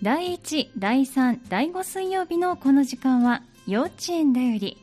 第1、第3、第5水曜日のこの時間は幼稚園だより。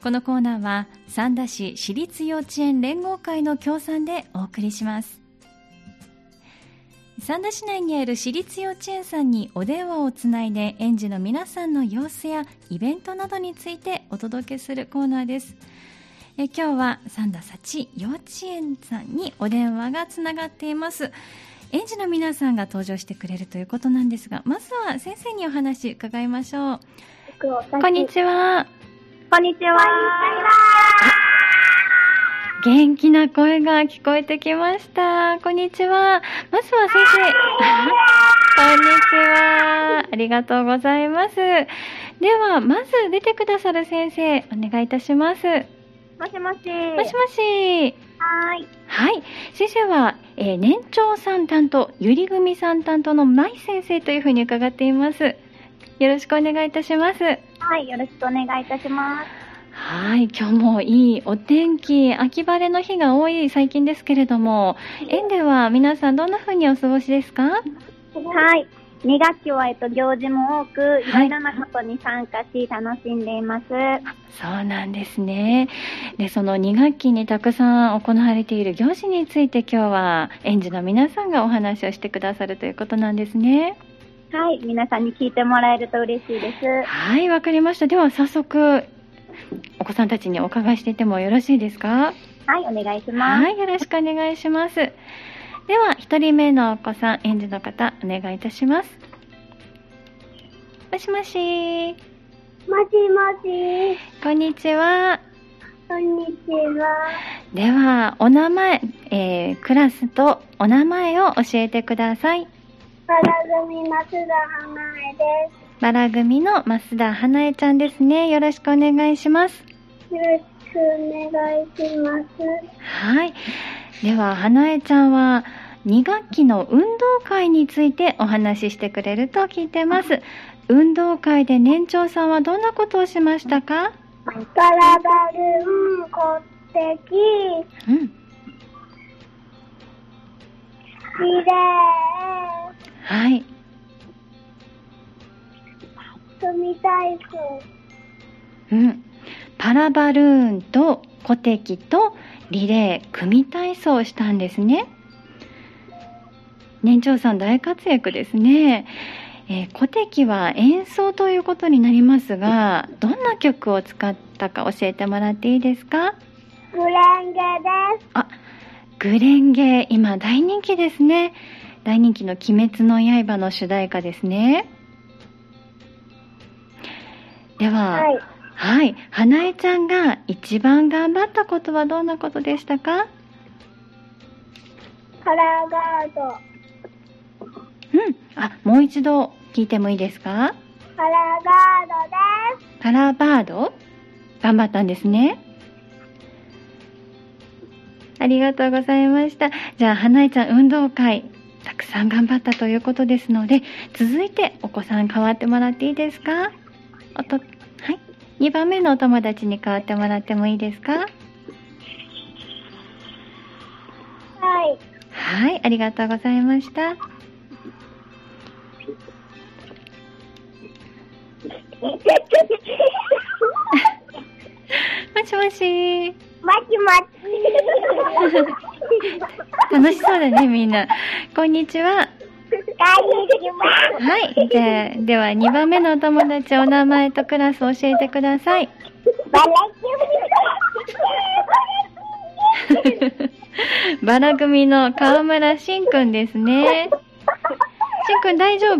このコーナーは三田市私立幼稚園連合会の協賛でお送りします。三田市内にある私立幼稚園さんにお電話をつないで園児の皆さんの様子やイベントなどについてお届けするコーナーです。え今日は三田幸幼稚園さんにお電話がつながっています。園児の皆さんが登場してくれるということなんですが、まずは先生にお話伺いましょう。こんにちは。こんにちは。元気な声が聞こえてきました。こんにちは。まずは先生。こんにちは。ありがとうございます。では、まず出てくださる先生、お願いいたします。もしもし。もしもし。はい。はい。先生は、えー、年長さん担当、ゆり組さん担当の舞先生というふうに伺っています。よろしくお願いいたします。はい、よろしくお願いいたします。はい、今日もいいお天気、秋晴れの日が多い最近ですけれども、園では皆さんどんな風にお過ごしですか？はい。2学期は、えっと、行事も多く、いろいろなことに参加し、楽しんでいます、はい。そうなんですね。で、その2学期にたくさん行われている行事について今日は園児の皆さんがお話をしてくださるということなんですね。はい、皆さんに聞いてもらえると嬉しいです。はい、わかりました。では早速、お子さんたちにお伺いしていてもよろしいですか？はい、お願いします。はい、よろしくお願いします。では、一人目のお子さん、園児の方、お願いいたします。もしもし。もしもし。こんにちは。こんにちは。では、お名前、えー、クラスとお名前を教えてください。バラ組増田花江です。バラ組の増田花江ちゃんですね。よろしくお願いします。よろしくお願いします。はい。では、花江ちゃんは、2学期の運動会についてお話ししてくれると聞いてます。運動会で年長さんはどんなことをしましたか？バラバルーン、こってき、うん。リレー。はい。うん。パラバルーンと小敵とリレー、組体操をしたんですね。年長さん大活躍ですね。えー、小敵は演奏ということになりますが、どんな曲を使ったか教えてもらっていいですか？グレンゲです。あ、グレンゲ、今大人気ですね。大人気の鬼滅の刃の主題歌ですね。では、はい、はい、花江ちゃんが一番頑張ったことはどんなことでしたか？カラーガード。うん。あ、もう一度聞いてもいいですか？カラーガードです。カラーバード？頑張ったんですね。ありがとうございました。じゃあ、花江ちゃん運動会、たくさん頑張ったということですので、続いてお子さん変わってもらっていいですか？おと、はい。2番目のお友達に変わってもらってもいいですか？はい。はい、ありがとうございました。もしもし。もしもし。楽しそうだね、みんな。こんにちは。はい。じゃあ、では2番目のお友達、お名前とクラス教えてください。バラ組の川村しんくんですね。しんくん大丈夫？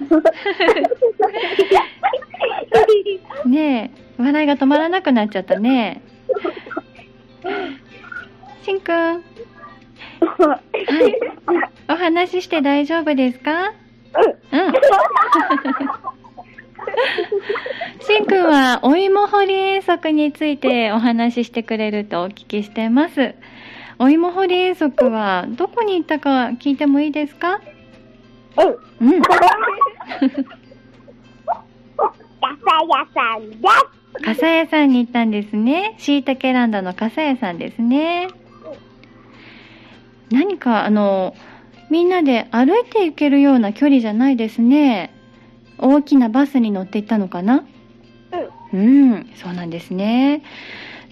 ねえ、笑いが止まらなくなっちゃったね。しんくん。はい。お話しして大丈夫ですか？うん。しん くんはお芋掘り遠足についてお話ししてくれるとお聞きしてます。お芋掘り遠足はどこに行ったか聞いてもいいですか？うん。うん。傘屋さんです。傘屋さんに行ったんですね。しいたけランドの傘屋さんですね。何か、あの、みんなで歩いて行けるような距離じゃないですね。大きなバスに乗って行ったのかな？うん、そうなんですね。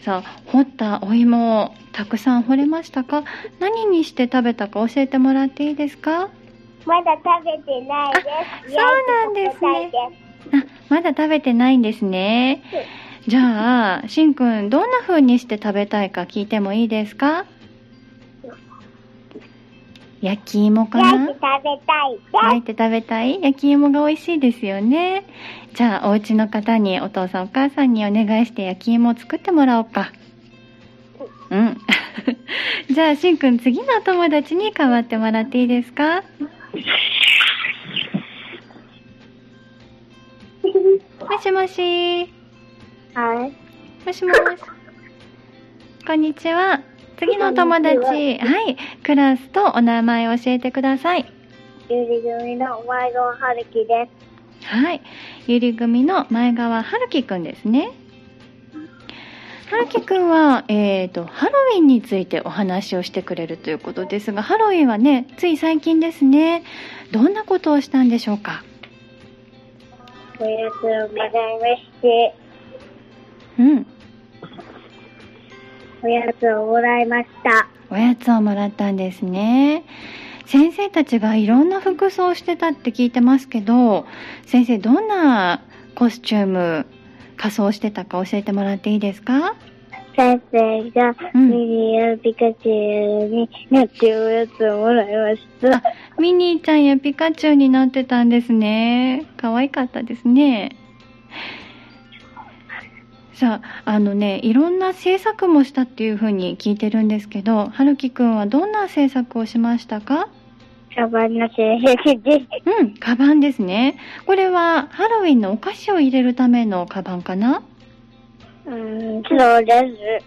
さあ、掘ったお芋をたくさん掘れましたか？何にして食べたか教えてもらっていいですか？まだ食べてないです。あそうなんですねあ、まだ食べてないんですね。じゃあ、しんくん、どんな風にして食べたいか聞いてもいいですか？焼き芋かな？焼いて食べたい。焼いて食べたい？焼き芋が美味しいですよね。じゃあ、お家の方にお父さんお母さんにお願いして焼き芋を作ってもらおうか。うん。じゃあ、しんくん、次のお友達に代わってもらっていいですか？もしもし。はい。もしもし。こんにちは。次のお友達。はい。クラスとお名前を教えてください。ゆり組の前川春樹です。はい。ゆり組の前川春樹くんですね。春樹くんは、えーと、ハロウィンについてお話をしてくれるということですが、ハロウィンはね、つい最近ですね。どんなことをしたんでしょうか？おやつをもらいまして、うん。おやつをもらいました。おやつをもらったんですね。先生たちがいろんな服装をしてたって聞いてますけど、先生どんなコスチューム、仮装してたか教えてもらっていいですか？先生がうんミニやピカチュウになっておやつをもらいました。ミニーちゃんやピカチュウになってたんですね。可愛かったですね。さあ、あのね、いろんな制作もしたっていうふうに聞いてるんですけど、はるきくんはどんな制作をしましたか？サバンナ先生です。うん、カバンですね。これはハロウィンのお菓子を入れるためのカバンかな？うん、そうで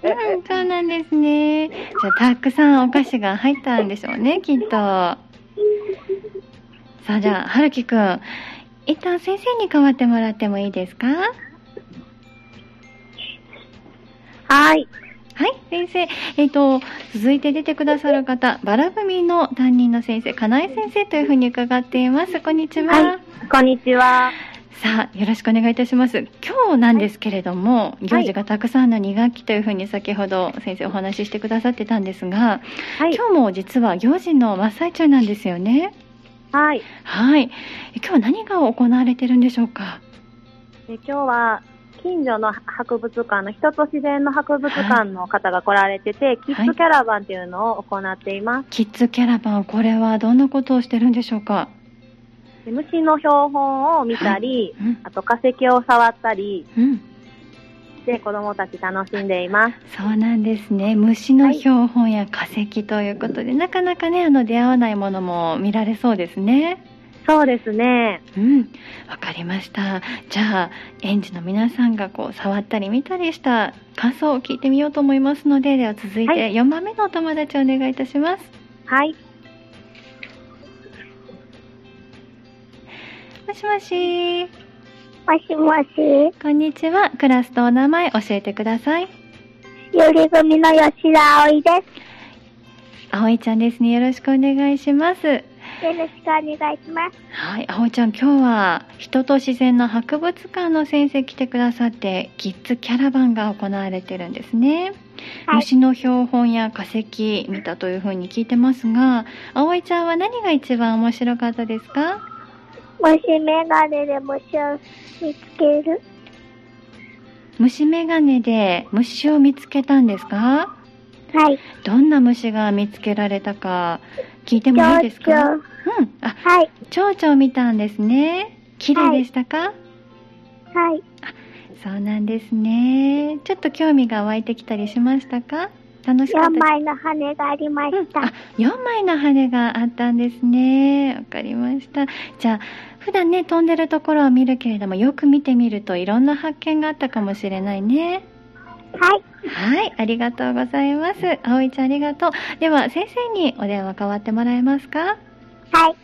す。うん、そうなんですね。じゃあ、たくさんお菓子が入ったんでしょうね、きっと。さあ、じゃあ、はるきくん、一旦先生に代わってもらってもいいですか？はい。はい、先生。えっ、と、続いて出てくださる方、バラ組の担任の先生、かなえ先生というふうに伺っています。こんにちは。はいこんにちは。さあ、よろしくお願いいたします。今日なんですけれども、い行事がたくさんの2学期というふうに先ほど先生お話ししてくださってたんですが、はい。今日も実は行事の真っ最中なんですよね。はい。はい。今日は何が行われてるんでしょうか？で今日は近所の博物館の人と自然の博物館の方が来られてて、キッズキャラバンっていうのを行っています。キッズキャラバン、これはどんなことをしてるんでしょうか？で虫の標本を見たり、うん。あと化石を触ったりうん。して子供たち楽しんでいます。そうなんですね。虫の標本や化石ということで、なかなかね、あの、出会わないものも見られそうですね。そうですね。うん。わかりました。じゃあ、園児の皆さんがこう、触ったり見たりした感想を聞いてみようと思いますので、では続いはて4番目のお友達お願いいたします。はい。もしもし。もしもし。こんにちは。クラスとお名前教えてください。ゆり組の吉田葵です。葵ちゃんですね。よろしくお願いします。よろしくお願いします。はい。葵ちゃん、今日は人と自然の博物館の先生来てくださって、キッズキャラバンが行われてるんですね。はい虫の標本や化石見たというふうに聞いてますが、葵ちゃんは何が一番面白かったですか？虫眼鏡で虫を見つける。虫眼鏡で虫を見つけたんですか？はい。どんな虫が見つけられたか聞いてもいいですか？うん。あ、はい。蝶々を見たんですね。綺麗でしたか、はい。そうなんですね。ちょっと興味が湧いてきたりしましたか？楽しかった4枚の羽がありました。うんあ、4枚の羽があったんですね。わかりました。じゃあ、普段ね、飛んでるところを見るけれども、よく見てみるといろんな発見があったかもしれないね。はい。はい、ありがとうございます。葵ちゃんありがとう。では、先生にお電話代わってもらえますか？はい。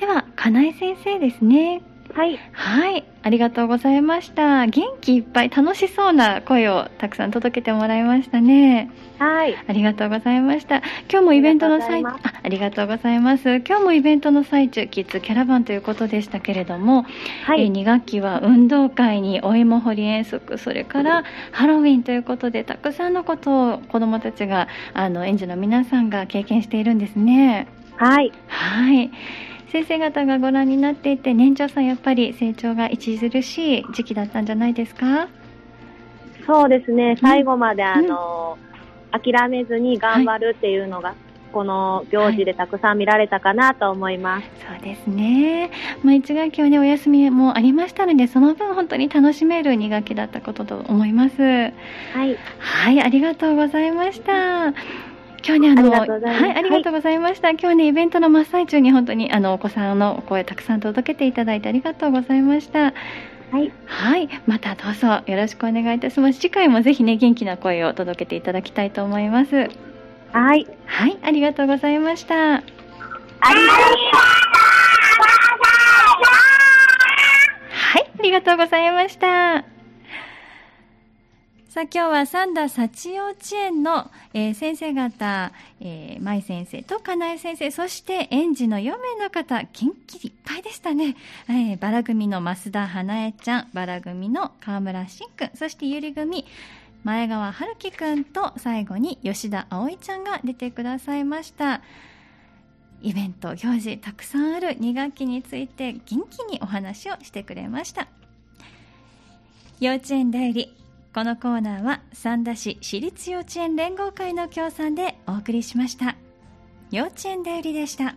では、かなえ先生ですね。はい。はい、ありがとうございました。元気いっぱい楽しそうな声をたくさん届けてもらいましたね。はい。ありがとうございました。今日もイベントの最ああありがとうございます。今日もイベントの最中、キッズキャラバンということでしたけれども、えはい。2学期は運動会にお芋掘り遠足、それからハロウィンということで、たくさんのことを子どもたちが、あの園児の皆さんが経験しているんですね。はい。はい。先生方がご覧になっていて、年長さんやっぱり成長が著しい時期だったんじゃないですか？そうですね。最後まで、あの、諦めずに頑張るっていうのが、この行事でたくさん見られたかなと思います。そうですね。まあ、1学期はね、お休みもありましたので、その分本当に楽しめる2学期だったことと思います。はい。はい、ありがとうございました。今日ね、あの、はい、ありがとうございました。今日ね、イベントの真っ最中に本当に、あの、お子さんのお声たくさん届けていただいてありがとうございました。はい。はい、またどうぞよろしくお願いいたします。次回もぜひね、元気な声を届けていただきたいと思います。はい。はい、ありがとうございました。ありがとうございはい、ありがとうございました。さあ今日は三田幸幼稚園の、えー先生方、えー、舞先生とかなえ先生、そして園児の4名の方、元気いっぱいでしたね。えーバラ組の増田花江ちゃん、バラ組の河村慎くん、そしてゆり組、前川春樹くんと最後に吉田葵ちゃんが出てくださいました。イベント、行事、たくさんある2学期について元気にお話をしてくれました。幼稚園代理。このコーナーは三田市私立幼稚園連合会の協賛でお送りしました。幼稚園代理でした。